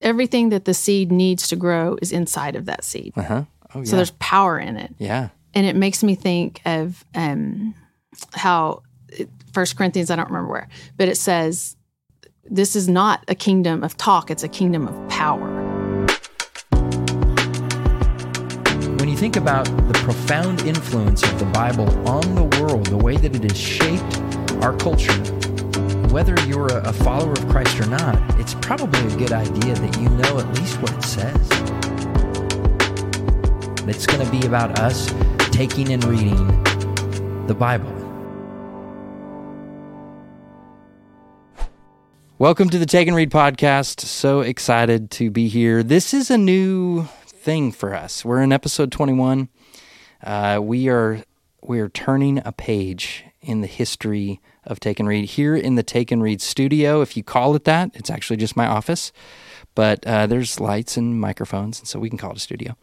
everything that the seed needs to grow is inside of that seed. Uh huh. Oh, yeah. So there's power in it. yeah. And it makes me think of um, how First Corinthians, I don't remember where, but it says, this is not a kingdom of talk, it's a kingdom of power. When you think about the profound influence of the Bible on the world, the way that it has shaped our culture, whether you're a, follower of Christ or not, it's probably a good idea that you know at least what it says. It's going to be about us taking and reading the Bible. Welcome to the Take and Read podcast. So excited to be here. This is a new thing for us. We're in episode 21. Uh, we are we are turning a page in the history of Take and Read here in the Take and Read studio. If you call it that, it's actually just my office, but uh, there's lights and microphones, and so we can call it a studio.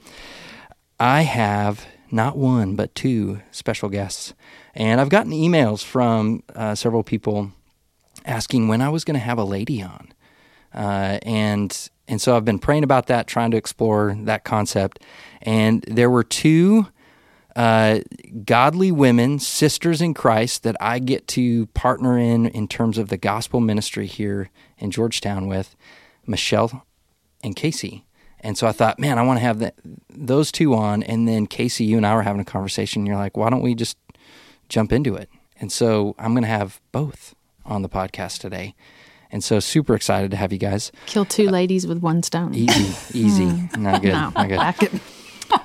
I have not one but two special guests, and I've gotten emails from uh, several people asking when I was going to have a lady on, uh, and and so I've been praying about that, trying to explore that concept, and there were two uh, godly women, sisters in Christ, that I get to partner in in terms of the gospel ministry here in Georgetown with Michelle and Casey. And so I thought, man, I want to have that, those two on. And then Casey, you and I were having a conversation. And you're like, why don't we just jump into it? And so I'm going to have both on the podcast today. And so super excited to have you guys. Kill two ladies with one stone. Easy, easy. Not good. No, Not good.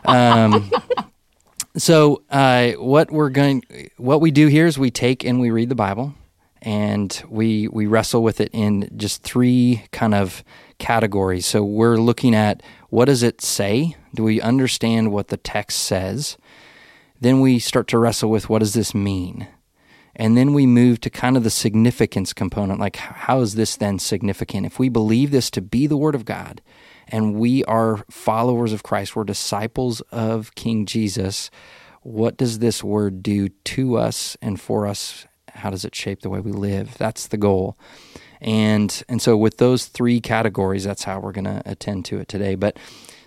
Um, so uh, what we're going, what we do here is we take and we read the Bible, and we we wrestle with it in just three kind of categories. So we're looking at what does it say? Do we understand what the text says? Then we start to wrestle with what does this mean? And then we move to kind of the significance component like, how is this then significant? If we believe this to be the Word of God and we are followers of Christ, we're disciples of King Jesus, what does this Word do to us and for us? How does it shape the way we live? That's the goal. And, and so, with those three categories, that's how we're going to attend to it today. But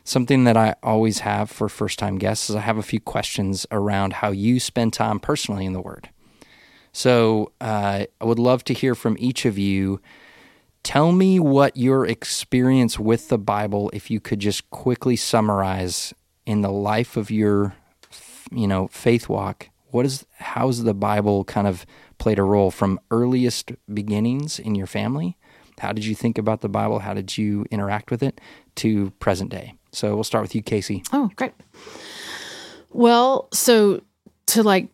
something that I always have for first time guests is I have a few questions around how you spend time personally in the Word. So uh, I would love to hear from each of you. Tell me what your experience with the Bible, if you could just quickly summarize in the life of your, you know, faith walk. What is how's the Bible kind of played a role from earliest beginnings in your family? How did you think about the Bible? How did you interact with it to present day? So we'll start with you, Casey. Oh, great. Well, so to like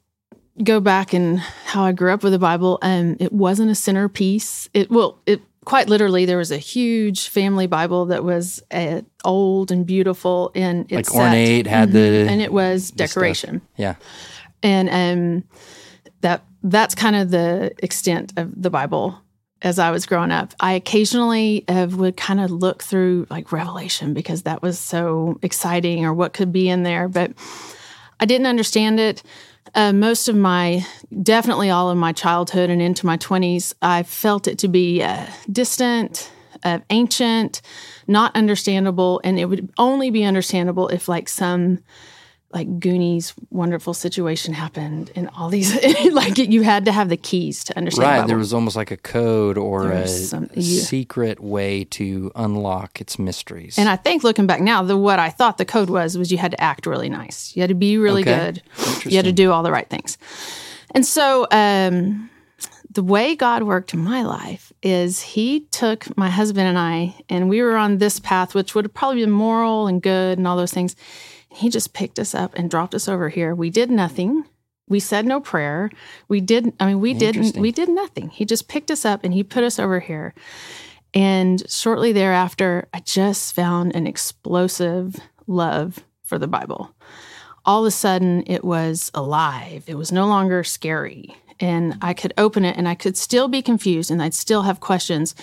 go back and how I grew up with the Bible, um, it wasn't a centerpiece. It well, it quite literally there was a huge family Bible that was uh, old and beautiful and Like it's set. ornate, had the and it was decoration. Yeah. and um, that that's kind of the extent of the Bible as I was growing up. I occasionally uh, would kind of look through like Revelation because that was so exciting or what could be in there, but I didn't understand it. Uh, most of my, definitely all of my childhood and into my 20s, I felt it to be uh, distant, uh, ancient, not understandable. And it would only be understandable if, like, some like Goonies wonderful situation happened and all these, like, you had to have the keys to understand. Right. There was almost like a code or a some- you- secret way to unlock its mysteries. And I think looking back now, the what I thought the code was was you had to act really nice. You had to be really Okay. good. You had to do all the right things. And so um, the way God worked in my life is He took my husband and I, and we were on this path, which would have probably been moral and good and all those things. He just picked us up and dropped us over here. We did nothing. We said no prayer. We did. I mean, we didn't. We did nothing. He just picked us up and he put us over here. And shortly thereafter, I just found an explosive love for the Bible. All of a sudden, it was alive. It was no longer scary. And I could open it and I could still be confused and I'd still have questions,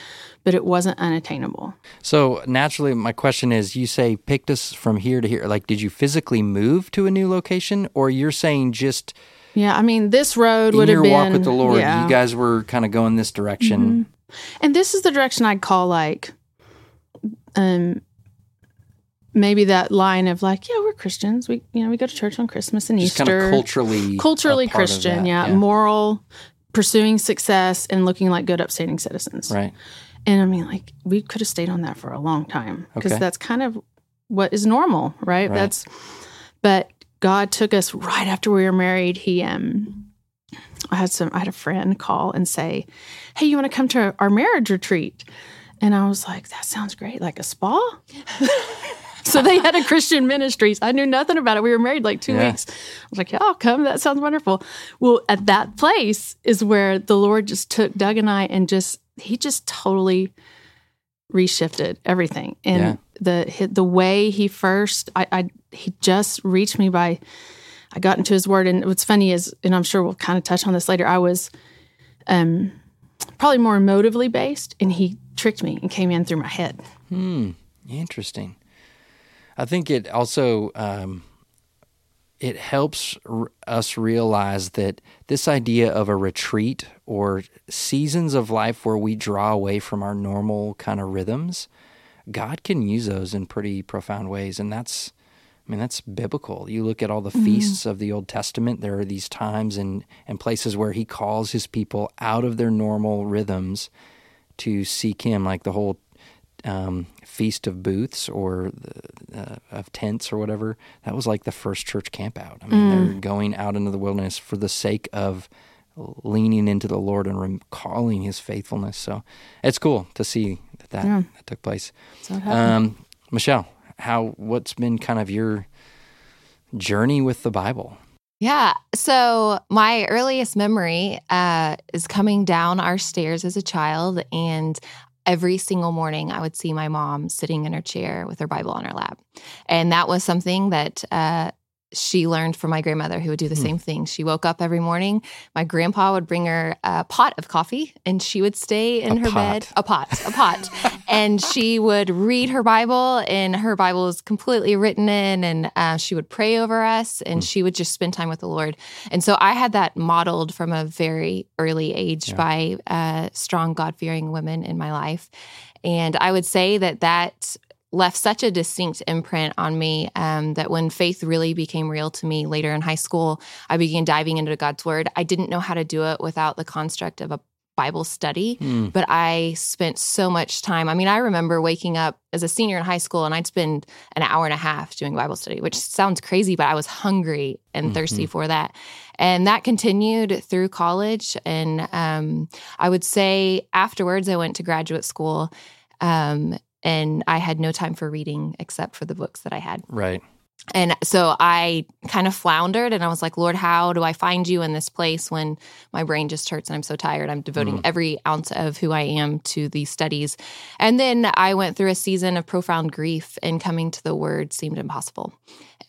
but it wasn't unattainable. So naturally, my question is: You say picked us from here to here. Like, did you physically move to a new location, or you're saying just Yeah, I mean, this road would have been. your walk with the Lord, yeah. you guys were kind of going this direction? And this is the direction I'd call like um, maybe that line of like, yeah, we're Christians. We you know we go to church on Christmas and Just Easter. kind of culturally, culturally a part of Christian, that, yeah, moral, pursuing success, and looking like good, upstanding citizens. Right. And I mean, like, we could have stayed on that for a long time because Okay. that's kind of what is normal, right? Right. That's, but God took us right after we were married. He, um, I had some, I had a friend call and say, Hey, you want to come to our marriage retreat? And I was like, That sounds great. Like a spa? so they had a Christian ministries. I knew nothing about it. We were married like two Yeah. weeks. I was like, Yeah, I'll come. That sounds wonderful. Well, at that place is where the Lord just took Doug and I and just, he just totally reshifted everything. And Yeah. the the way he first, I, I he just reached me by, I got into his word. And what's funny is, and I'm sure we'll kind of touch on this later. I was, um, probably more emotively based, and he tricked me and came in through my head. Hmm. Interesting. I think it also um, it helps r- us realize that this idea of a retreat or seasons of life where we draw away from our normal kind of rhythms, God can use those in pretty profound ways, and that's. I mean, that's biblical. You look at all the feasts of the Old Testament, there are these times and, and places where he calls his people out of their normal rhythms to seek him, like the whole um, feast of booths or the, uh, of tents or whatever. That was like the first church camp out. I mean, they're going out into the wilderness for the sake of leaning into the Lord and recalling His faithfulness. So it's cool to see that that, Yeah. that took place. So it happened. Um, Michelle, how what's been kind of your journey with the Bible? Yeah. So my earliest memory uh, is coming down our stairs as a child, and every single morning I would see my mom sitting in her chair with her Bible on her lap, and that was something that. Uh, she learned from my grandmother who would do the Hmm. same thing. She woke up every morning. My grandpa would bring her a pot of coffee and she would stay in A her pot. bed. A pot, a pot. and she would read her Bible, and her Bible was completely written in, and uh, she would pray over us, and she would just spend time with the Lord. And so I had that modeled from a very early age Yeah. by uh, strong, God fearing women in my life. And I would say that that left such a distinct imprint on me um, that when faith really became real to me later in high school, I began diving into God's word. I didn't know how to do it without the construct of a Bible study Hmm. but I spent so much time. I mean, I remember waking up as a senior in high school and I'd spend an hour and a half doing Bible study, which sounds crazy, but I was hungry and thirsty for that. And that continued through college. And um, I would say afterwards, I went to graduate school. Um, and I had no time for reading except for the books that I had. Right. And so I kind of floundered and I was like, Lord, how do I find you in this place when my brain just hurts and I'm so tired? I'm devoting every ounce of who I am to these studies. And then I went through a season of profound grief and coming to the word seemed impossible.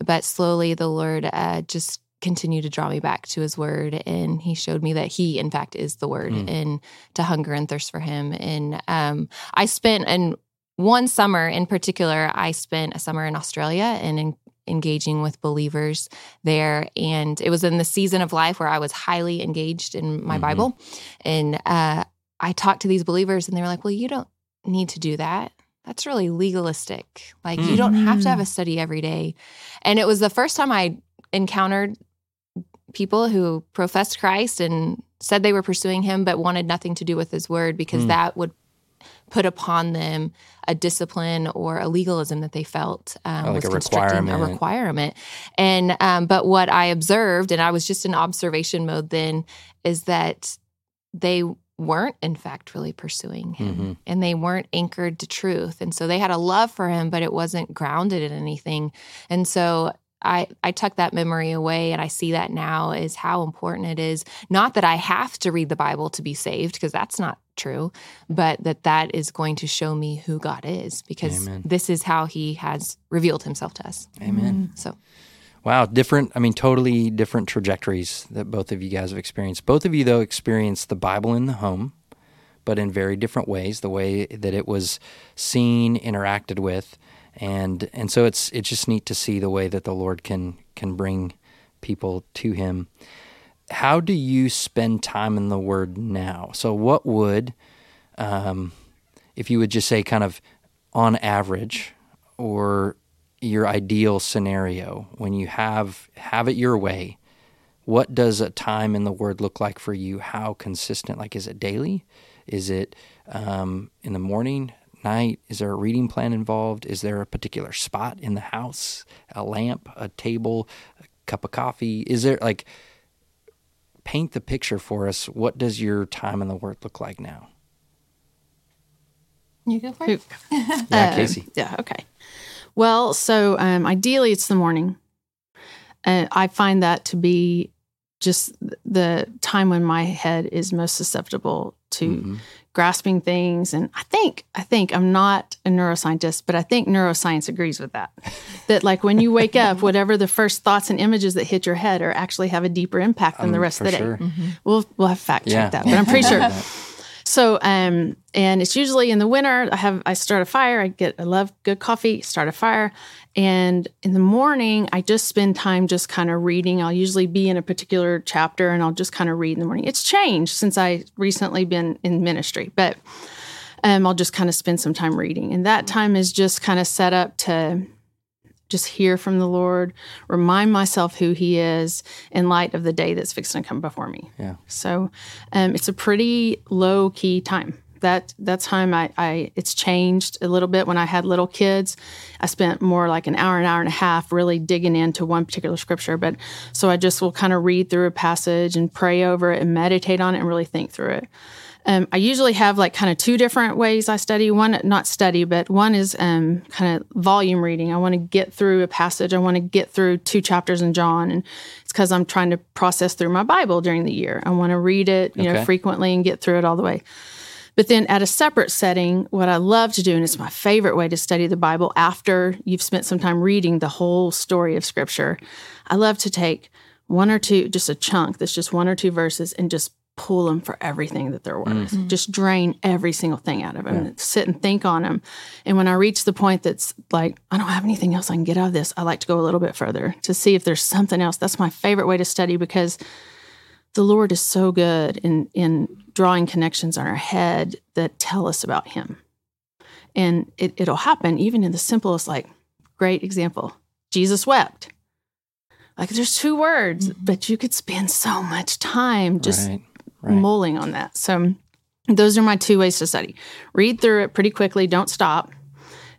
But slowly the Lord uh, just continued to draw me back to his word and he showed me that he in fact is the word Mm. and to hunger and thirst for him and um, i spent and one summer in particular i spent a summer in australia and in, engaging with believers there. And it was in the season of life where i was highly engaged in my Mhm. bible. And uh, i talked to these believers and they were like well you don't need to do that. That's really legalistic. Like you don't have to have a study every day. And it was the first time i encountered people who professed christ and said they were pursuing him but wanted nothing to do with his word because Mm. that would put upon them a discipline or a legalism that they felt um, Oh, like was a constricting, a requirement. requirement. And um, but what I observed, and I was just in observation mode then, is that they weren't in fact really pursuing him Mhm. and they weren't anchored to truth and so they had a love for him but it wasn't grounded in anything and so I, I tuck that memory away and I see that now is how important it is. Not that I have to read the Bible to be saved, because that's not true, but that that is going to show me who God is, because Amen. this is how he has revealed himself to us. Amen. Mm-hmm. So, Wow, different. I mean, totally different trajectories that both of you guys have experienced. Both of you, though, experienced the Bible in the home, but in very different ways. The way that it was seen, interacted with, and and so it's it's just neat to see the way that the Lord can can bring people to Him. How do you spend time in the Word now? So, what would, um, if you would just say, kind of on average, or your ideal scenario, when you have have it your way, what does a time in the Word look like for you? How consistent? Like, is it daily? Is it um, in the morning, night? Is there a reading plan involved? Is there a particular spot in the house, a lamp, a table, a cup of coffee? Is there like paint the picture for us? What does your time in the Word look like now? You go for it. Yeah, Um, Casey. Yeah, okay. Well, so um, ideally it's the morning. Uh, I find that to be just the time when my head is most susceptible to Mhm. Grasping things. And i think i think i'm not a neuroscientist but i think neuroscience agrees with that. That like when you wake up whatever the first thoughts and images that hit your head are actually have a deeper impact than the Um, rest of the day. sure. we'll we'll have fact check Yeah. that but i'm pretty sure so, um, and it's usually in the winter. I have I start a fire. I get I love good coffee. Start a fire, and in the morning I just spend time just kind of reading. I'll usually be in a particular chapter, and I'll just kind of read in the morning. It's changed since I recently been in ministry, but um, I'll just kind of spend some time reading, and that time is just kind of set up to just hear from the Lord, remind myself who He is in light of the day that's fixing to come before me. Yeah. So um, it's a pretty low key time. That that time I, I it's changed a little bit. When I had little kids, I spent more like an hour, an hour and a half, really digging into one particular scripture. But so I just will kind of read through a passage and pray over it and meditate on it and really think through it. Um, I usually have like kind of two different ways I study. One, not study, but one is um, kind of volume reading. I want to get through a passage. I want to get through two chapters in John, and it's because I'm trying to process through my Bible during the year. I want to read it, you know, frequently and get through it all the way. But then at a separate setting, what I love to do, and it's my favorite way to study the Bible after you've spent some time reading the whole story of Scripture, I love to take one or two, just a chunk that's just one or two verses, and just pull them for everything that they're worth. Mm. Just drain every single thing out of them. and Sit and think on them. And when I reach the point that's like, I don't have anything else I can get out of this, I like to go a little bit further to see if there's something else. That's my favorite way to study because the Lord is so good in in drawing connections on our head that tell us about Him, and it, it'll happen even in the simplest. Like, great example: Jesus wept. Like, there's two words, mm-hmm. but you could spend so much time just right. Right. mulling on that. So, those are my two ways to study: read through it pretty quickly, don't stop.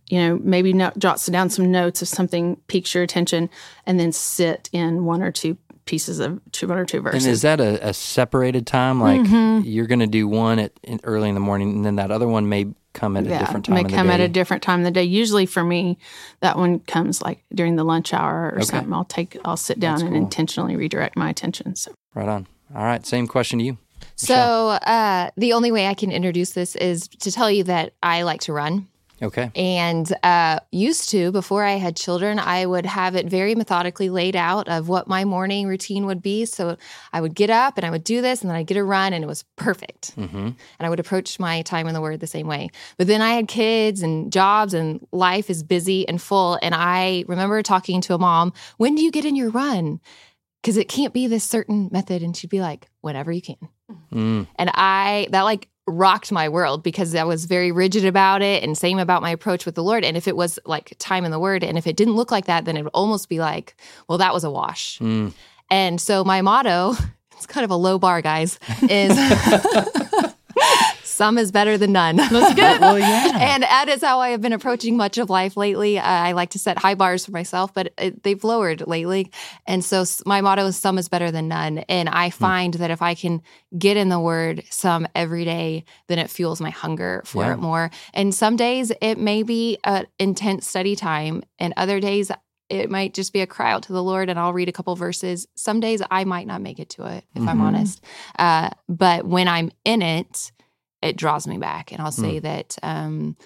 You know, maybe no, jot down some notes if something piques your attention, and then sit in one or two pieces of two, one or two verses. And is that a, a separated time? Like Mm-hmm. you're going to do one at in, early in the morning, and then that other one may come at a different time may of the come day. at a different time of the day. Usually for me, that one comes like during the lunch hour or something. I'll take, I'll sit down That's and cool. intentionally redirect my attention. So right on. All right. Same question to you. So uh, the only way I can introduce this is to tell you that I like to run. Okay. And uh, used to, before I had children, I would have it very methodically laid out of what my morning routine would be. So I would get up and I would do this, and then I'd get a run, and it was perfect. Mm-hmm. And I would approach my time in the Word the same way. But then I had kids and jobs, and life is busy and full. And I remember talking to a mom, When do you get in your run? Because it can't be this certain method. And she'd be like, Whenever you can. Mm, And I, that like rocked my world because I was very rigid about it and same about my approach with the Lord. And if it was like time in the word, and if it didn't look like that, then it would almost be like, well, that was a wash. mm. And so my motto, it's kind of a low bar, guys, is some is better than none. That's good. Well, yeah. And that is how I have been approaching much of life lately. Uh, I like to set high bars for myself, but it, they've lowered lately. And so my motto is some is better than none. And I find that if I can get in the word some every day, then it fuels my hunger for Yeah. it more. And some days it may be an intense study time, and other days it might just be a cry out to the Lord and I'll read a couple verses. Some days I might not make it to it, if I'm Mhm. honest. Uh, but when I'm in it, it draws me back. And I'll say that um,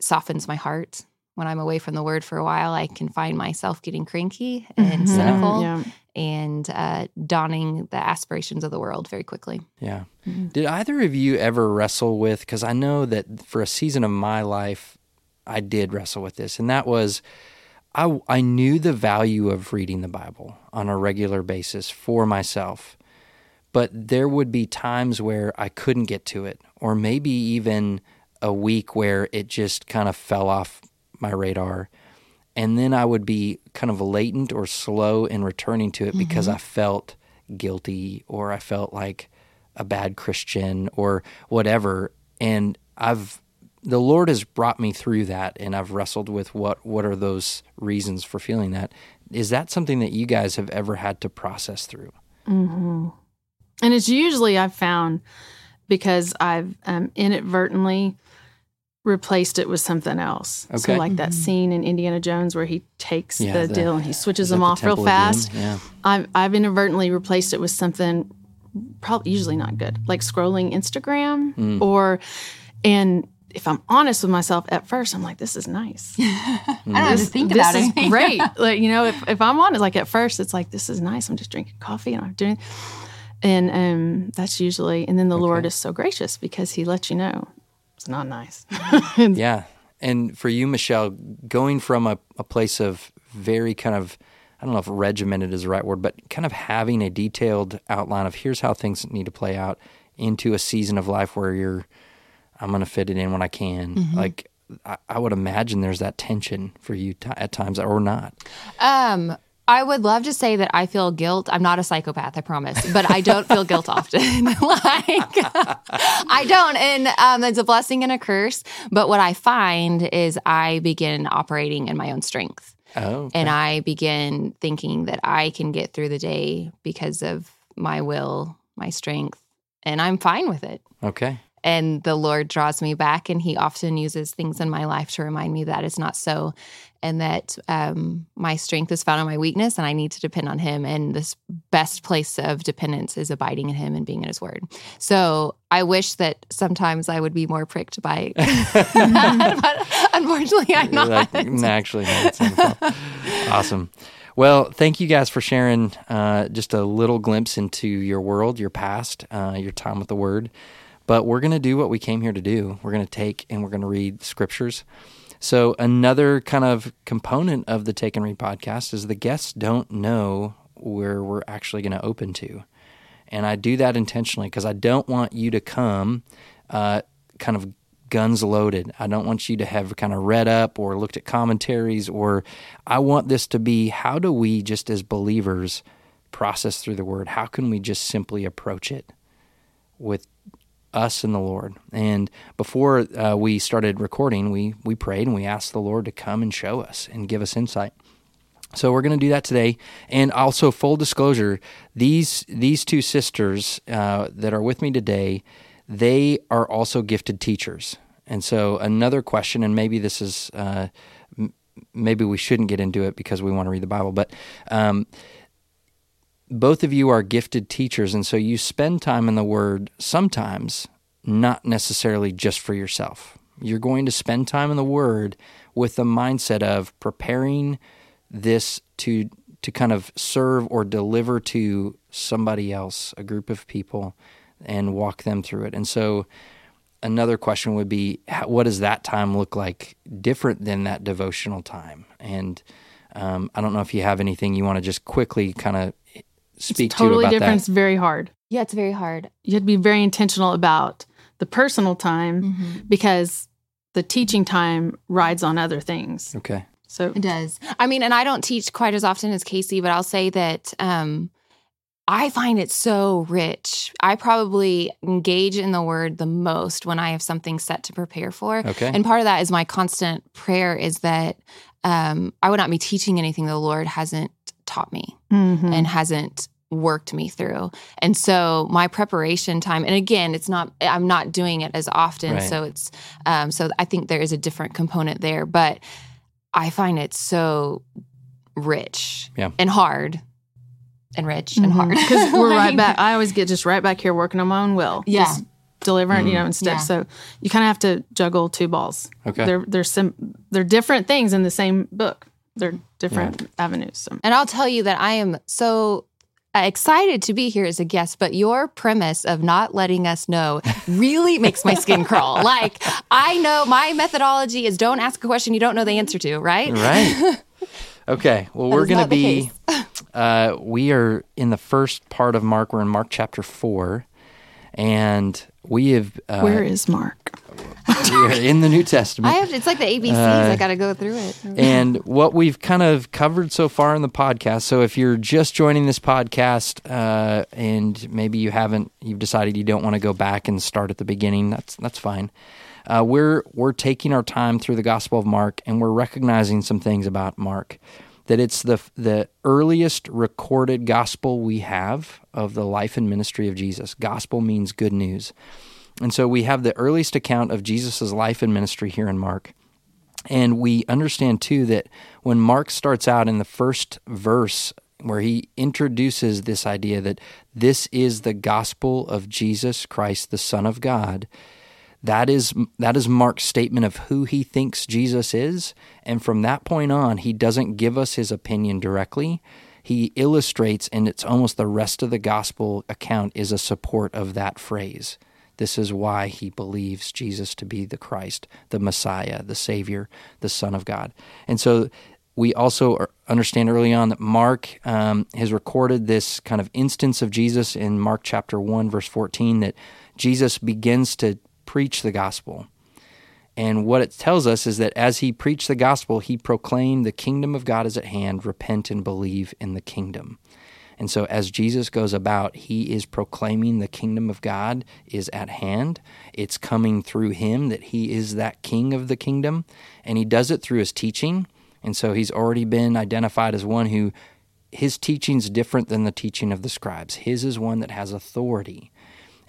softens my heart. When I'm away from the word for a while, I can find myself getting cranky and Mhm. cynical Yeah. and uh, donning the aspirations of the world very quickly. Yeah. Mhm. Did either of you ever wrestle with? Because I know that for a season of my life, I did wrestle with this, and that was I I knew the value of reading the Bible on a regular basis for myself, but there would be times where I couldn't get to it, or maybe even a week where it just kind of fell off my radar. And then I would be kind of latent or slow in returning to it because mm-hmm. I felt guilty or I felt like a bad Christian or whatever. And I've the Lord has brought me through that and I've wrestled with what what are those reasons for feeling that. Is that something that you guys have ever had to process through? Mm-hmm. And it's usually I've found because I've um, inadvertently replaced it with something else. Okay. So, Okay. like that scene in Indiana Jones where he takes Yeah, the, the- deal and he switches Is that them the off real Temple of fast. Yeah. I've, I've inadvertently replaced it with something probably usually not good, like scrolling Instagram Mm. or, and if I'm honest with myself at first, I'm like, this is nice. I don't have to think this about is it. great. Like, you know, if, if I'm honest, like at first it's like, this is nice. I'm just drinking coffee and I'm doing, and um, that's usually, and then the Lord is so gracious because he lets you know it's not nice. Yeah. And for you, Michelle, going from a, a place of very kind of, I don't know if regimented is the right word, but kind of having a detailed outline of here's how things need to play out into a season of life where you're, I'm going to fit it in when I can. Mm-hmm. Like, I, I would imagine there's that tension for you t- at times or not. Um, I would love to say that I feel guilt. I'm not a psychopath, I promise, but I don't feel guilt often. like I don't, and um, it's a blessing and a curse. But what I find is I begin operating in my own strength, Oh, and I begin thinking that I can get through the day because of my will, my strength, and I'm fine with it. okay. And the Lord draws me back, and He often uses things in my life to remind me that it's not so, and that um, my strength is found in my weakness, and I need to depend on Him. And this best place of dependence is abiding in Him and being in His Word. So I wish that sometimes I would be more pricked by that, but unfortunately, I'm not. Actually, no, awesome. Well, thank you guys for sharing uh, just a little glimpse into your world, your past, uh, your time with the Word. But we're going to do what we came here to do. We're going to take and we're going to read scriptures. So, another kind of component of the Take and Read podcast is the guests don't know where we're actually going to open to. And I do that intentionally because I don't want you to come uh, kind of guns loaded. I don't want you to have kind of read up or looked at commentaries, or I want this to be how do we, just as believers, process through the word? How can we just simply approach it with us and the Lord? And before uh, we started recording, we, we prayed and we asked the Lord to come and show us and give us insight. So we're going to do that today, and also full disclosure: these these two sisters uh, that are with me today, they are also gifted teachers. And so another question, and maybe this is uh, maybe we shouldn't get into it because we want to read the Bible, but um, both of you are gifted teachers, and so you spend time in the Word sometimes, not necessarily just for yourself. You're going to spend time in the Word with the mindset of preparing this to to kind of serve or deliver to somebody else, a group of people, and walk them through it. And so, another question would be, what does that time look like different than that devotional time? And um, I don't know if you have anything you want to just quickly kind of speak totally to about different. that. It's very hard. Yeah, it's very hard. You have to be very intentional about the personal time Mm-hmm. because the teaching time rides on other things. Okay. So It does. I mean, and I don't teach quite as often as Casey, but I'll say that um, I find it so rich. I probably engage in the word the most when I have something set to prepare for. Okay. And part of that is my constant prayer is that um, I would not be teaching anything the Lord hasn't taught me mhm. and hasn't worked me through. And so my preparation time, and again, it's not, I'm not doing it as often. Right. So it's, um, so I think there is a different component there, but I find it so rich Yeah. and hard and rich and hard. because we're right back. I always get just right back here working on my own will. Yeah. Just delivering, you know, instead. Yeah. So you kind of have to juggle two balls. Okay. They're they're sim- they're different things in the same book. They're different avenues. So. And I'll tell you that I am so uh, excited to be here as a guest, but your premise of not letting us know really makes my skin crawl. Like, I know my methodology is don't ask a question you don't know the answer to, right? Right. Okay. Well, we're going to be, uh, we are in the first part of Mark. We're in Mark chapter four. And we have, uh, Where is Mark? we are in the New Testament. I have. It's like the ABCs. I got to go through it. and what we've kind of covered so far in the podcast. So if you're just joining this podcast uh, and maybe you haven't, you've decided you don't want to go back and start at the beginning. That's that's fine. Uh, we're we're taking our time through the Gospel of Mark, and we're recognizing some things about Mark. That it's the the earliest recorded gospel we have of the life and ministry of Jesus. Gospel means good news. And so we have the earliest account of Jesus' life and ministry here in Mark. And we understand too that when Mark starts out in the first verse, where he introduces this idea that this is the gospel of Jesus Christ, the Son of God, that is that is Mark's statement of who he thinks Jesus is, and from that point on, he doesn't give us his opinion directly. He illustrates, and it's almost the rest of the gospel account is a support of that phrase. This is why he believes Jesus to be the Christ, the Messiah, the Savior, the Son of God. And so we also understand early on that Mark um, has recorded this kind of instance of Jesus in Mark chapter 1, verse 14, that Jesus begins to preach the gospel. And what it tells us is that as he preached the gospel, he proclaimed the kingdom of God is at hand, repent and believe in the kingdom. And so, as Jesus goes about, he is proclaiming the kingdom of God is at hand. It's coming through him that he is that king of the kingdom. And he does it through his teaching. And so, he's already been identified as one who his teaching's different than the teaching of the scribes. His is one that has authority.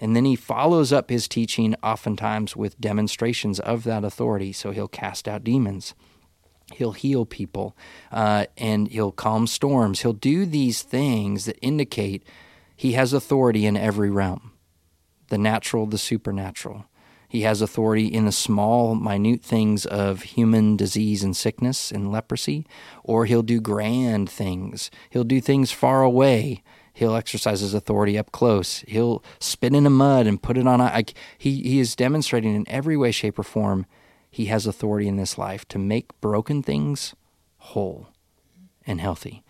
And then he follows up his teaching oftentimes with demonstrations of that authority. So, he'll cast out demons He'll heal people uh, and he'll calm storms. He'll do these things that indicate he has authority in every realm the natural, the supernatural. He has authority in the small, minute things of human disease and sickness and leprosy, or he'll do grand things. He'll do things far away. He'll exercise his authority up close. He'll spit in the mud and put it on. I, he, he is demonstrating in every way, shape, or form he has authority in this life to make broken things whole and healthy.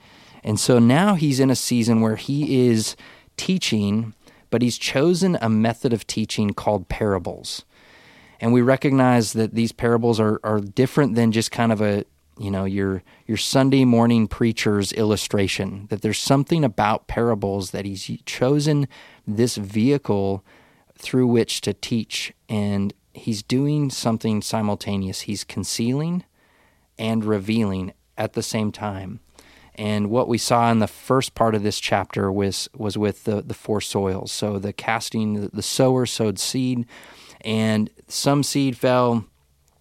And so now he's in a season where he is teaching, but he's chosen a method of teaching called parables. And we recognize that these parables are, are different than just kind of a, you know, your your Sunday morning preacher's illustration. That there's something about parables that he's chosen this vehicle through which to teach and he's doing something simultaneous. He's concealing and revealing at the same time. And what we saw in the first part of this chapter was was with the, the four soils. So the casting, the sower sowed seed, and some seed fell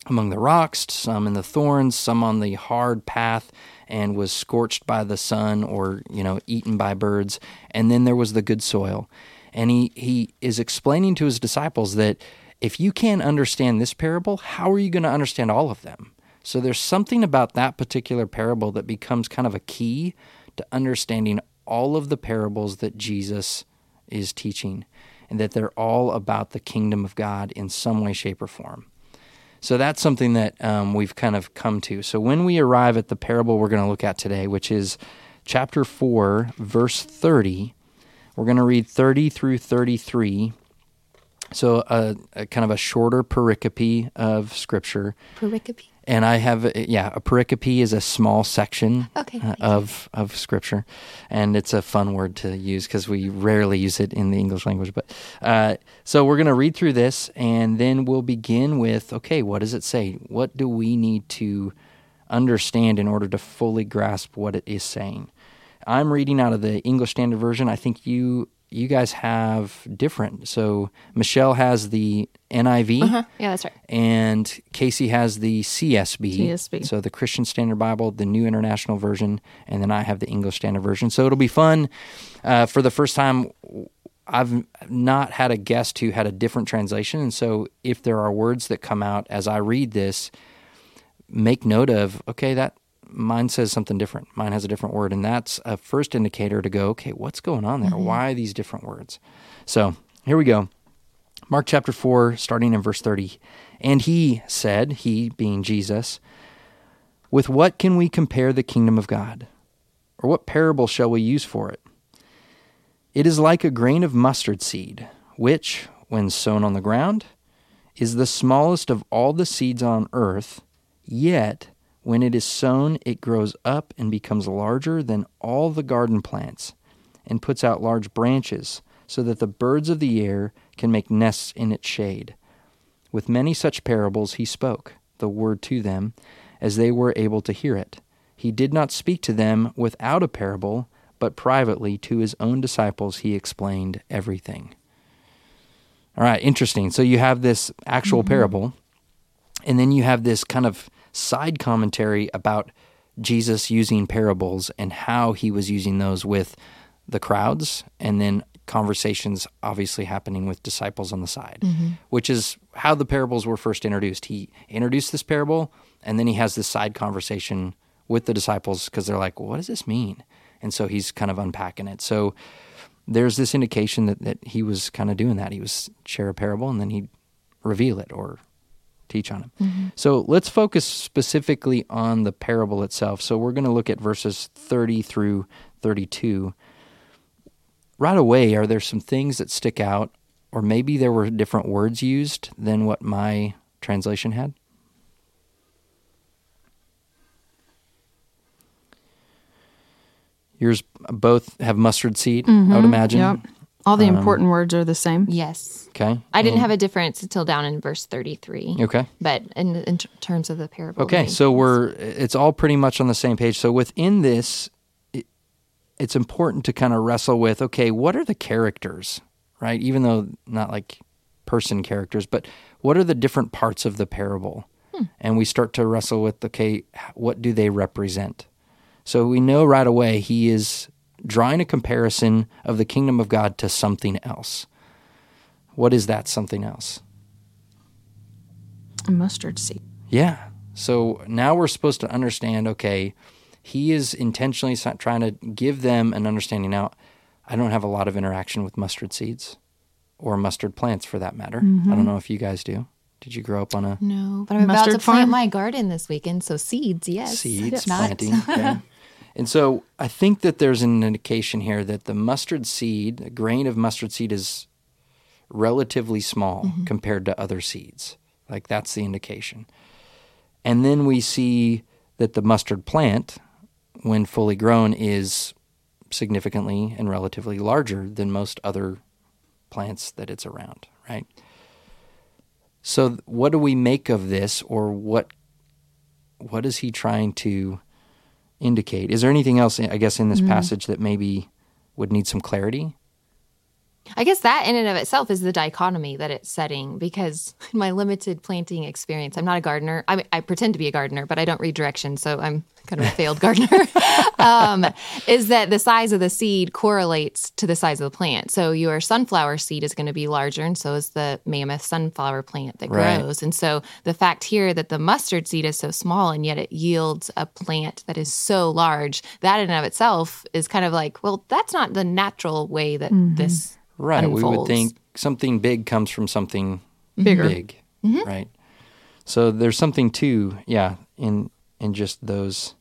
among the rocks, some in the thorns, some on the hard path, and was scorched by the sun or you know eaten by birds. And then there was the good soil. And he, he is explaining to his disciples that if you can't understand this parable, how are you going to understand all of them? So there's something about that particular parable that becomes kind of a key to understanding all of the parables that Jesus is teaching, and that they're all about the kingdom of God in some way, shape, or form. So that's something that um, we've kind of come to. So when we arrive at the parable we're going to look at today, which is chapter 4, verse 30, we're going to read 30 through 33 so a, a, kind of a shorter pericope of scripture. Pericope. And I have yeah, a pericope is a small section okay, uh, of of scripture, and it's a fun word to use because we rarely use it in the English language. But uh, so we're going to read through this, and then we'll begin with okay, what does it say? What do we need to understand in order to fully grasp what it is saying? I'm reading out of the English Standard Version. I think you you guys have different. So Michelle has the NIV. Uh-huh. Yeah, that's right. And Casey has the CSB. CSB. So the Christian Standard Bible, the New International Version, and then I have the English Standard Version. So it'll be fun. Uh, for the first time, I've not had a guest who had a different translation. And so if there are words that come out as I read this, make note of, okay, that mine says something different. Mine has a different word. And that's a first indicator to go, okay, what's going on there? Mm-hmm. Why these different words? So here we go. Mark chapter 4, starting in verse 30. And he said, he being Jesus, with what can we compare the kingdom of God? Or what parable shall we use for it? It is like a grain of mustard seed, which, when sown on the ground, is the smallest of all the seeds on earth, yet when it is sown, it grows up and becomes larger than all the garden plants and puts out large branches so that the birds of the air can make nests in its shade. With many such parables he spoke the word to them as they were able to hear it. He did not speak to them without a parable, but privately to his own disciples he explained everything. All right, interesting. So you have this actual mm-hmm. parable, and then you have this kind of side commentary about Jesus using parables and how he was using those with the crowds, and then conversations obviously happening with disciples on the side, mm-hmm. which is how the parables were first introduced. He introduced this parable, and then he has this side conversation with the disciples because they're like, what does this mean? And so he's kind of unpacking it. So there's this indication that, that he was kind of doing that. He was share a parable and then he'd reveal it or teach on it. Mm-hmm. So let's focus specifically on the parable itself. So we're going to look at verses 30 through 32. Right away, are there some things that stick out, or maybe there were different words used than what my translation had? Yours both have mustard seed, mm-hmm, I would mm-hmm. imagine. Yep. All the um, important words are the same. Yes. Okay. I didn't have a difference until down in verse 33. Okay. But in, in terms of the parable. Okay. So we're, it's all pretty much on the same page. So within this, it, it's important to kind of wrestle with okay, what are the characters, right? Even though not like person characters, but what are the different parts of the parable? Hmm. And we start to wrestle with okay, what do they represent? So we know right away he is drawing a comparison of the kingdom of God to something else. What is that something else? A mustard seed. Yeah. So now we're supposed to understand okay, he is intentionally trying to give them an understanding. Now, I don't have a lot of interaction with mustard seeds or mustard plants for that matter. Mm-hmm. I don't know if you guys do. Did you grow up on a No, but I'm about to plant my garden this weekend, so seeds, yes. Seeds, planting. okay. And so I think that there's an indication here that the mustard seed, a grain of mustard seed, is relatively small mm-hmm. compared to other seeds. Like that's the indication. And then we see that the mustard plant, when fully grown, is significantly and relatively larger than most other plants that it's around, right? So what do we make of this or what what is he trying to indicate? Is there anything else, I guess, in this mm-hmm. passage that maybe would need some clarity? I guess that in and of itself is the dichotomy that it's setting because in my limited planting experience, I'm not a gardener. I, mean, I pretend to be a gardener, but I don't read directions, so I'm kind of a failed gardener. um, is that the size of the seed correlates to the size of the plant? So your sunflower seed is going to be larger, and so is the mammoth sunflower plant that right. grows. And so the fact here that the mustard seed is so small and yet it yields a plant that is so large, that in and of itself is kind of like, well, that's not the natural way that mm-hmm. this Right. Unfolds. We would think something big comes from something bigger. Big. Mm-hmm. Right. So there's something too, yeah, in in just those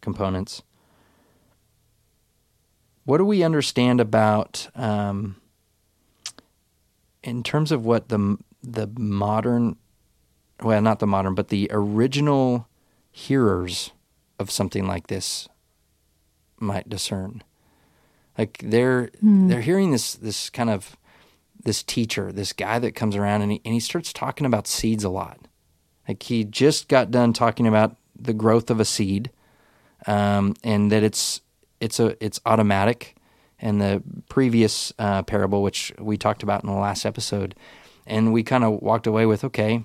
components. What do we understand about um, in terms of what the the modern, well, not the modern, but the original hearers of something like this might discern? Like they're mm. they're hearing this this kind of this teacher, this guy that comes around and he and he starts talking about seeds a lot. Like he just got done talking about the growth of a seed, um, and that it's it's a it's automatic. And the previous uh, parable, which we talked about in the last episode, and we kind of walked away with, okay,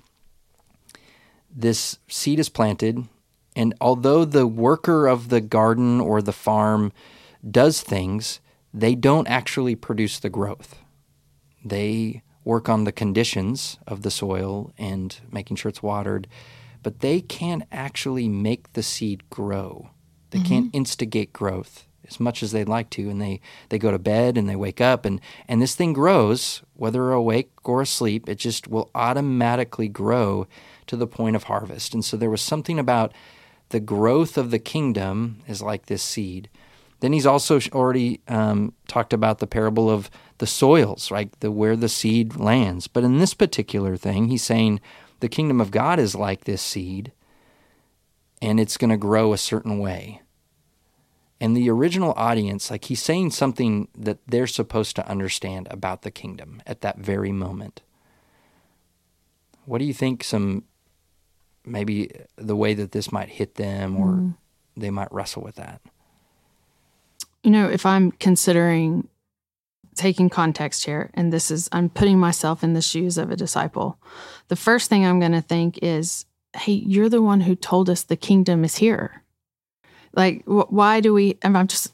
this seed is planted, and although the worker of the garden or the farm does things, they don't actually produce the growth. They work on the conditions of the soil and making sure it's watered, but they can't actually make the seed grow. They mm-hmm. can't instigate growth as much as they'd like to. And they, they go to bed and they wake up, and, and this thing grows, whether awake or asleep, it just will automatically grow to the point of harvest. And so there was something about the growth of the kingdom is like this seed Then he's also already um, talked about the parable of the soils, right? The where the seed lands. But in this particular thing, he's saying the kingdom of God is like this seed, and it's going to grow a certain way. And the original audience, like he's saying something that they're supposed to understand about the kingdom at that very moment. What do you think some maybe the way that this might hit them or Mm. they might wrestle with that? You know, if I'm considering taking context here, and this is, I'm putting myself in the shoes of a disciple, the first thing I'm going to think is, hey, you're the one who told us the kingdom is here. Like, wh- why do we, and I'm just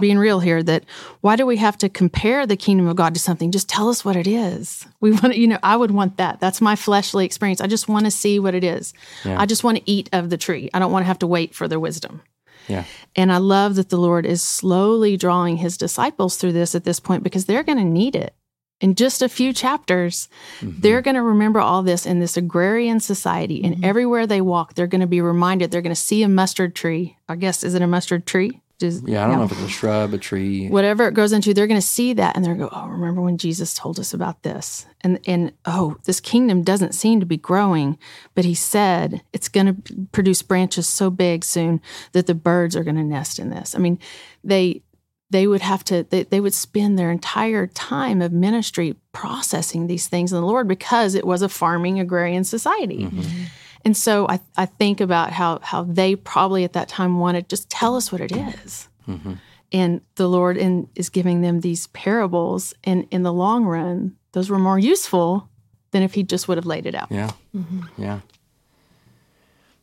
being real here, that why do we have to compare the kingdom of God to something? Just tell us what it is. We want to, you know, I would want that. That's my fleshly experience. I just want to see what it is. Yeah. I just want to eat of the tree. I don't want to have to wait for their wisdom. Yeah. And I love that the Lord is slowly drawing his disciples through this at this point because they're going to need it. In just a few chapters, mm-hmm. they're going to remember all this in this agrarian society. And mm-hmm. everywhere they walk, they're going to be reminded, they're going to see a mustard tree. I guess, is it a mustard tree? Does- Yeah, I don't know if it's a shrub, a tree. whatever it goes into, they're going to see that and they're going to go, oh, remember when Jesus told us about this? And and oh, this kingdom doesn't seem to be growing, but he said it's going to produce branches so big soon that the birds are going to nest in this. I mean, they they would have to they, they would spend their entire time of ministry processing these things in the Lord because it was a farming agrarian society. Mm-hmm. And so I, I think about how how they probably at that time wanted just tell us what it is mm-hmm. and the Lord in, is giving them these parables, and in the long run, those were more useful than if he just would have laid it out. Yeah. Mm-hmm. Yeah.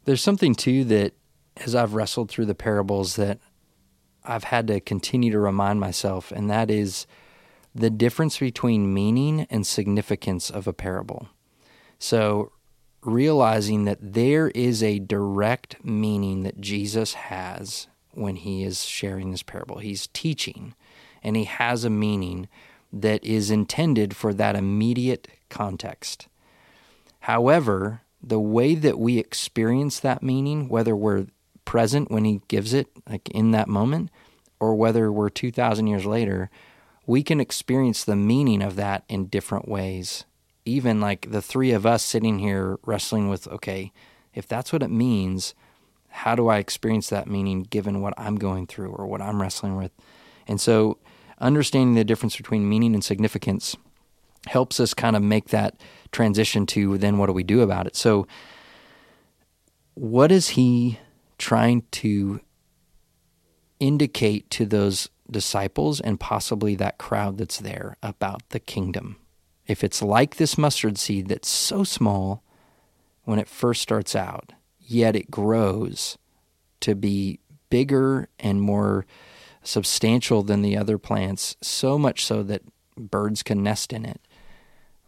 There's something too that as I've wrestled through the parables that I've had to continue to remind myself, and that is the difference between meaning and significance of a parable. So, realizing that there is a direct meaning that Jesus has when he is sharing this parable. He's teaching, and he has a meaning that is intended for that immediate context. However, the way that we experience that meaning, whether we're present when he gives it, like in that moment, or whether we're 2,000 years later, we can experience the meaning of that in different ways. Even like the three of us sitting here wrestling with, okay, if that's what it means, how do I experience that meaning given what I'm going through or what I'm wrestling with? And so, understanding the difference between meaning and significance helps us kind of make that transition to then what do we do about it? So, what is he trying to indicate to those disciples and possibly that crowd that's there about the kingdom? If it's like this mustard seed that's so small when it first starts out, yet it grows to be bigger and more substantial than the other plants, so much so that birds can nest in it.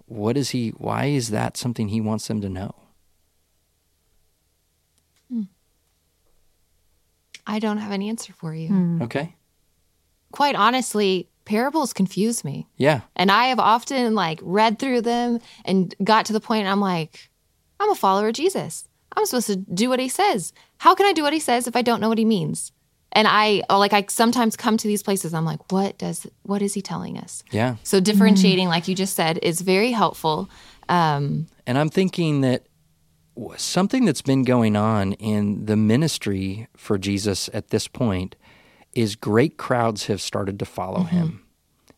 What is he why is that something he wants them to know? Hmm. I don't have an answer for you. Hmm. Okay? Quite honestly, parables confuse me. Yeah. And I have often like read through them and got to the point I'm like, I'm a follower of Jesus. I'm supposed to do what he says. How can I do what he says if I don't know what he means? And I like I sometimes come to these places I'm like, what does what is he telling us? Yeah. So differentiating like you just said is very helpful. Um And I'm thinking that something that's been going on in the ministry for Jesus at this point is great crowds have started to follow mm-hmm. him.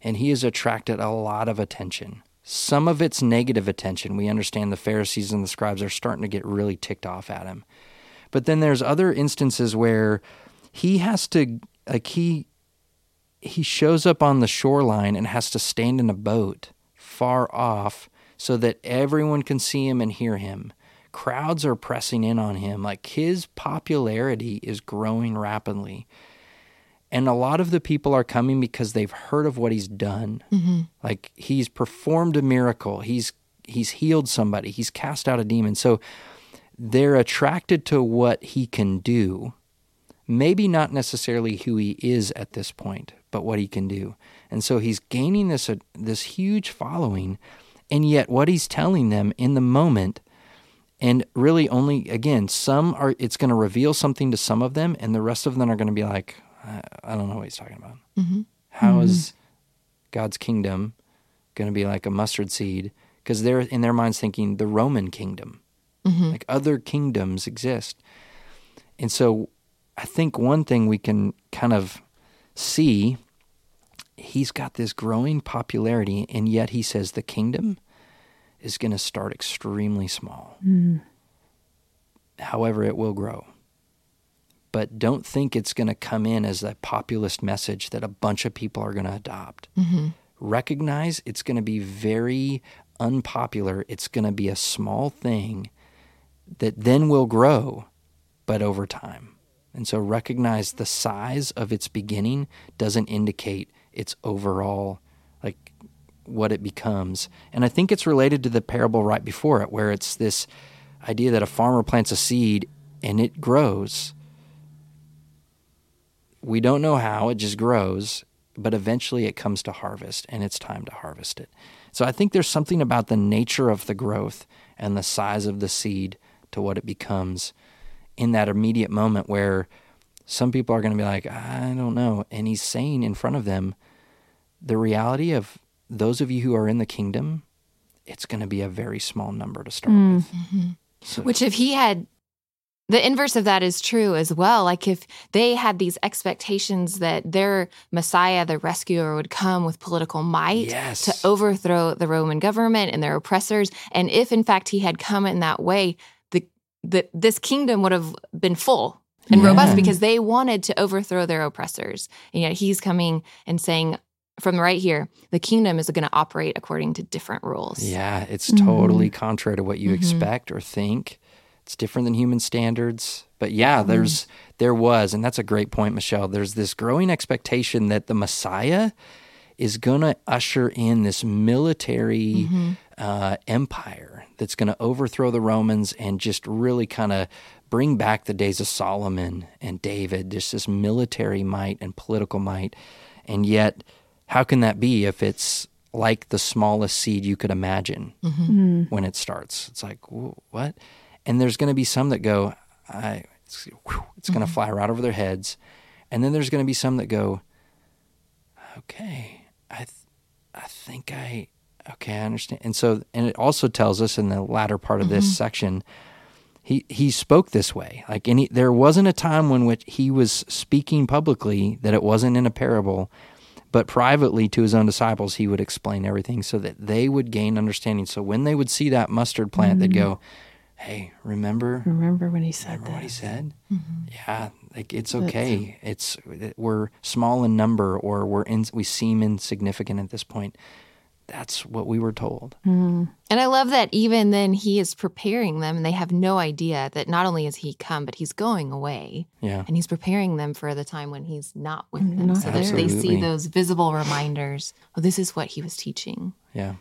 And he has attracted a lot of attention. Some of it's negative attention. We understand the Pharisees and the scribes are starting to get really ticked off at him. But then there's other instances where he has to like he he shows up on the shoreline and has to stand in a boat far off so that everyone can see him and hear him. Crowds are pressing in on him. Like his popularity is growing rapidly. And a lot of the people are coming because they've heard of what he's done. Like he's performed a miracle. He's he's healed somebody. He's cast out a demon. So they're attracted to what he can do maybe not necessarily who he is at this point, but what he can do. And so he's gaining this uh, this huge following, and yet what he's telling them in the moment, and really only again some are. It's going to reveal something to some of them, and the rest of them are going to be like, I, I don't know what he's talking about. Mm-hmm. How mm-hmm. is God's kingdom going to be like a mustard seed? Because they're in their minds thinking the Roman kingdom, mm-hmm. like other kingdoms exist. And so I think one thing we can kind of see, he's got this growing popularity, and yet he says the kingdom is going to start extremely small. Mm. However, it will grow. But don't think it's going to come in as a populist message that a bunch of people are going to adopt. Mm-hmm. Recognize it's going to be very unpopular. It's going to be a small thing that then will grow, but over time. And so recognize the size of its beginning doesn't indicate its overall like what it becomes. And I think it's related to the parable right before it where it's this idea that a farmer plants a seed and it grows. We don't know how, it just grows, but eventually it comes to harvest and it's time to harvest it. So I think there's something about the nature of the growth and the size of the seed to what it becomes in that immediate moment where some people are going to be like, I don't know. And he's saying in front of them, the reality of those of you who are in the kingdom, it's going to be a very small number to start with. Mm-hmm. So, Which, if he had, the inverse of that is true as well. Like, if they had these expectations that their Messiah, the rescuer, would come with political might Yes. to overthrow the Roman government and their oppressors, and if in fact he had come in that way, the, the this kingdom would have been full and Yeah. robust because they wanted to overthrow their oppressors. And yet he's coming and saying, from right here, the kingdom is going to operate according to different rules. Yeah, it's totally mm-hmm. contrary to what you mm-hmm. expect or think. It's different than human standards. But yeah, mm-hmm. there's there was, and that's a great point, Michelle. There's this growing expectation that the Messiah is going to usher in this military mm-hmm. uh, empire that's going to overthrow the Romans and just really kind of bring back the days of Solomon and David, just this military might and political might. And yet, how can that be if it's like the smallest seed you could imagine mm-hmm. when it starts? It's like, what? And there's going to be some that go, I, it's, it's going to mm-hmm. fly right over their heads. And then there's going to be some that go, okay, I, th- I think I, okay, I understand. And so, and it also tells us in the latter part of this mm-hmm. section, he he spoke this way. Like any, there wasn't a time when which he was speaking publicly that it wasn't in a parable, but privately to his own disciples he would explain everything so that they would gain understanding. So when they would see that mustard plant, they'd mm-hmm. go, "Hey, remember Remember when he said Remember what he that? said? Mm-hmm. Yeah, like it's okay. It's we're small in number, or we're in, we seem insignificant at this point. That's what we were told. Mm-hmm. And I love that even then he is preparing them and they have no idea that not only is he come, but he's going away. Yeah, And he's preparing them for the time when he's not with them. Not so that they see those visible reminders. Oh, this is what he was teaching. yeah.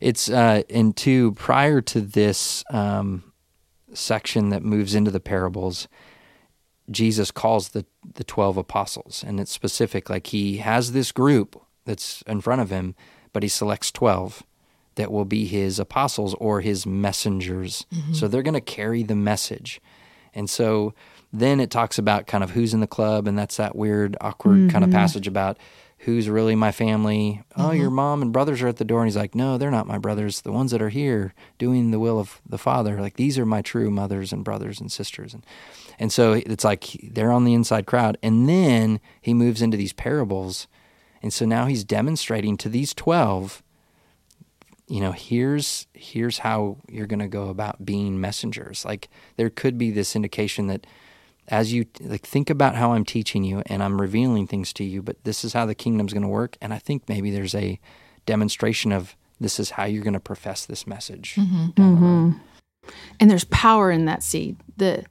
It's uh, and two prior to this um, section that moves into the parables. Jesus calls the the twelve apostles, and it's specific. Like he has this group that's in front of him, but he selects twelve that will be his apostles or his messengers. So they're going to carry the message, and so then it talks about kind of who's in the club, and that's that weird, awkward kind of passage about who's really my family. Oh, mm-hmm. your mom and brothers are at the door, and he's like, no, they're not my brothers. The ones that are here doing the will of the Father, like these are my true mothers and brothers and sisters, and and so it's like they're on the inside crowd. And then he moves into these parables. And so now he's demonstrating to these 12, you know, here's here's how you're going to go about being messengers. Like there could be this indication that as you like think about how I'm teaching you and I'm revealing things to you, but this is how the kingdom's going to work. And I think maybe there's a demonstration of this is how you're going to profess this message. the road. And there's power in that seed. The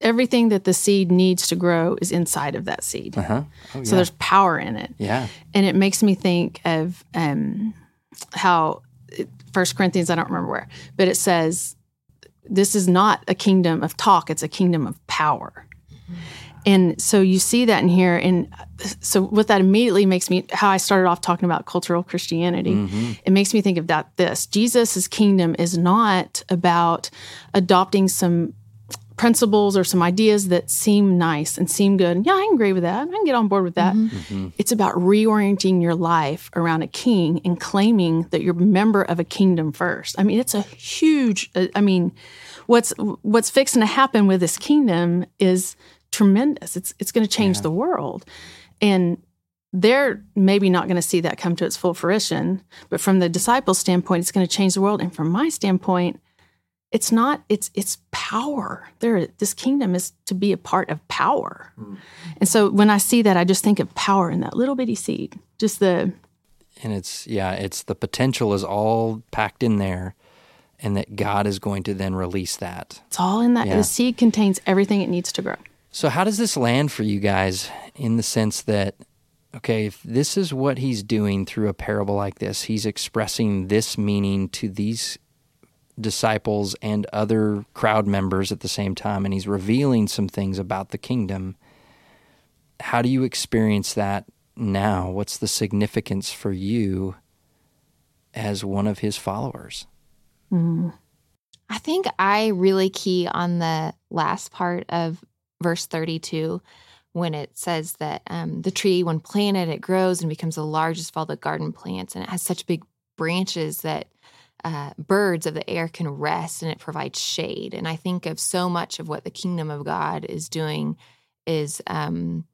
everything that the seed needs to grow is inside of that seed. Uh-huh. Oh, So yeah. there's power in it. yeah. and it makes me think of um, how First Corinthians, I don't remember where, but it says this is not a kingdom of talk; it's a kingdom of power. And so you see that in here, and uh, so what that immediately makes me how I started off talking about cultural Christianity. Mm-hmm. It makes me think of that. This Jesus's kingdom is not about adopting some principles or some ideas that seem nice and seem good. Yeah, I can agree with that. I can get on board with that. Mm-hmm. It's about reorienting your life around a king and claiming that you're a member of a kingdom first. I mean, it's a huge. uh, I mean, what's what's fixing to happen with this kingdom is tremendous. It's it's going to change the world, and they're maybe not going to see that come to its full fruition. But from the disciples' standpoint, it's going to change the world. And from my standpoint, it's not. It's it's power. There, this kingdom is to be a part of power. Hmm. And so when I see that, I just think of power in that little bitty seed. Just the and it's yeah it's the potential is all packed in there and that god is going to then release that it's all in that. Yeah. The seed contains everything it needs to grow. so how does this land for you guys in the sense that okay if this is what he's doing through a parable like this he's expressing this meaning to these disciples and other crowd members at the same time and he's revealing some things about the kingdom. How do you experience that now? What's the significance for you as one of his followers? I think I really key on the last part of verse 32 when it says that um, the tree, when planted, it grows and becomes the largest of all the garden plants. And it has such big branches that uh, birds of the air can rest and it provides shade. And I think of so much of what the kingdom of God is doing is um,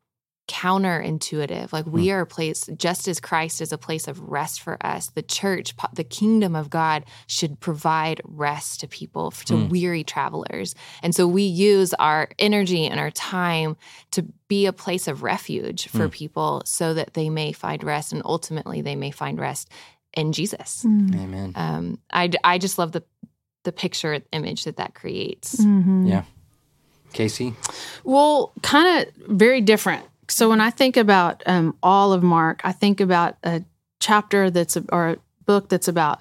counterintuitive. Like we are a place, just as Christ is a place of rest for us, the church, the kingdom of God should provide rest to people, to weary travelers. And so we use our energy and our time to be a place of refuge for people so that they may find rest and ultimately they may find rest in Jesus. amen Um, I, I just love the the picture image that that creates. Mm-hmm. yeah casey Well, kind of very different. So when I think about um, all of Mark, I think about a chapter that's a, or a book that's about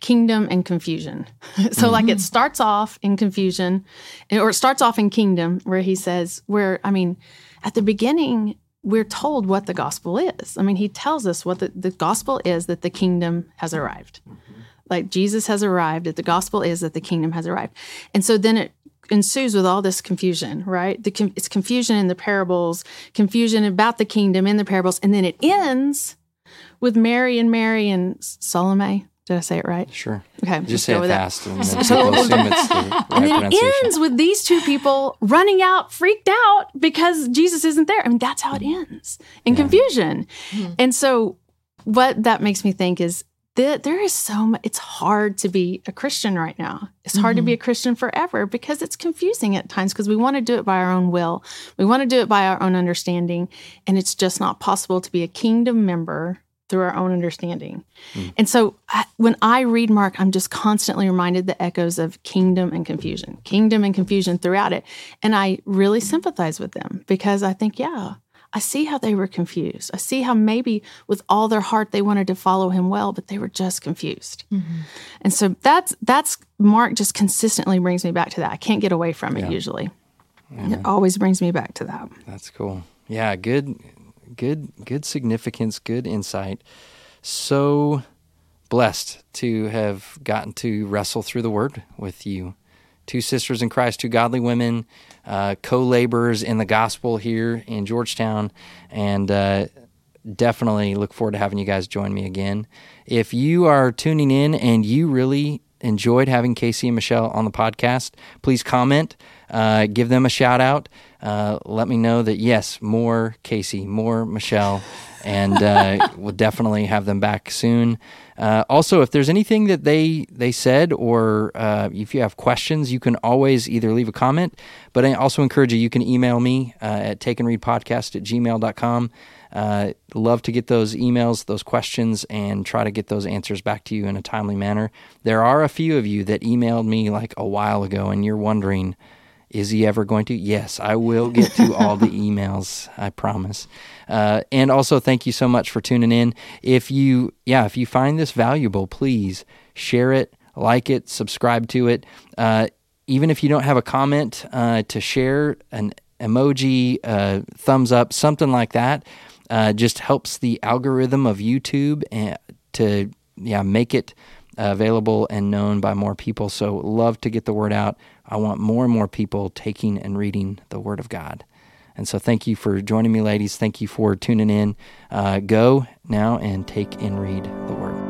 kingdom and confusion. so like it starts off in confusion, or it starts off in kingdom, where he says, where I mean, at the beginning we're told what the gospel is. I mean, he tells us what the, the gospel is that the kingdom has arrived. Mm-hmm. Like Jesus has arrived, that the gospel is that the kingdom has arrived. And so then it ensues with all this confusion, right? The, it's confusion in the parables, confusion about the kingdom in the parables, and then it ends with Mary and Mary and Salome. Did I say it right? sure Okay, just let's say go it with that. fast and then people it's the right And then it ends with these two people running out, freaked out because Jesus isn't there. I mean, that's how it ends in confusion. Mm-hmm. And so, what that makes me think is that there is so much, it's hard to be a Christian right now. It's hard to be mm-hmm. a Christian forever because it's confusing at times because we want to do it by our own will, we want to do it by our own understanding. And it's just not possible to be a kingdom member through our own understanding. Hmm. And so I, when I read Mark, I'm just constantly reminded the echoes of kingdom and confusion, kingdom and confusion throughout it. And I really sympathize with them because I think, yeah, I see how they were confused. I see how maybe with all their heart they wanted to follow him well, but they were just confused. Mm-hmm. And so that's that's Mark just consistently brings me back to that. I can't get away from it usually. It always brings me back to that. That's cool. Yeah, good, good, good significance, good insight. So blessed to have gotten to wrestle through the Word with you. Two sisters in Christ, two godly women, uh, co laborers in the gospel here in Georgetown, and uh, definitely look forward to having you guys join me again. If you are tuning in and you really enjoyed having Casey and Michelle on the podcast, please comment, uh, give them a shout out. Uh, let me know that yes, more Casey, more Michelle, and uh, we'll definitely have them back soon. Uh, also, if there's anything that they they said, or uh, if you have questions, you can always either leave a comment, but I also encourage you, you can email me uh, at takeandreadpodcast at gmail.com. Uh, love to get those emails, those questions, and try to get those answers back to you in a timely manner. There are a few of you that emailed me like a while ago, and you're wondering, is he ever going to? Yes, I will get to all the emails. I promise. Uh, and also, thank you so much for tuning in. If you, yeah, if you find this valuable, please share it, like it, subscribe to it. Uh, even if you don't have a comment uh, to share, an emoji, uh, thumbs up, something like that, uh, just helps the algorithm of YouTube and to yeah make it available and known by more people. So love to get the word out. I want more and more people taking and reading the Word of God. And so, thank you for joining me, ladies. Thank you for tuning in. Uh, go now and take and read the Word.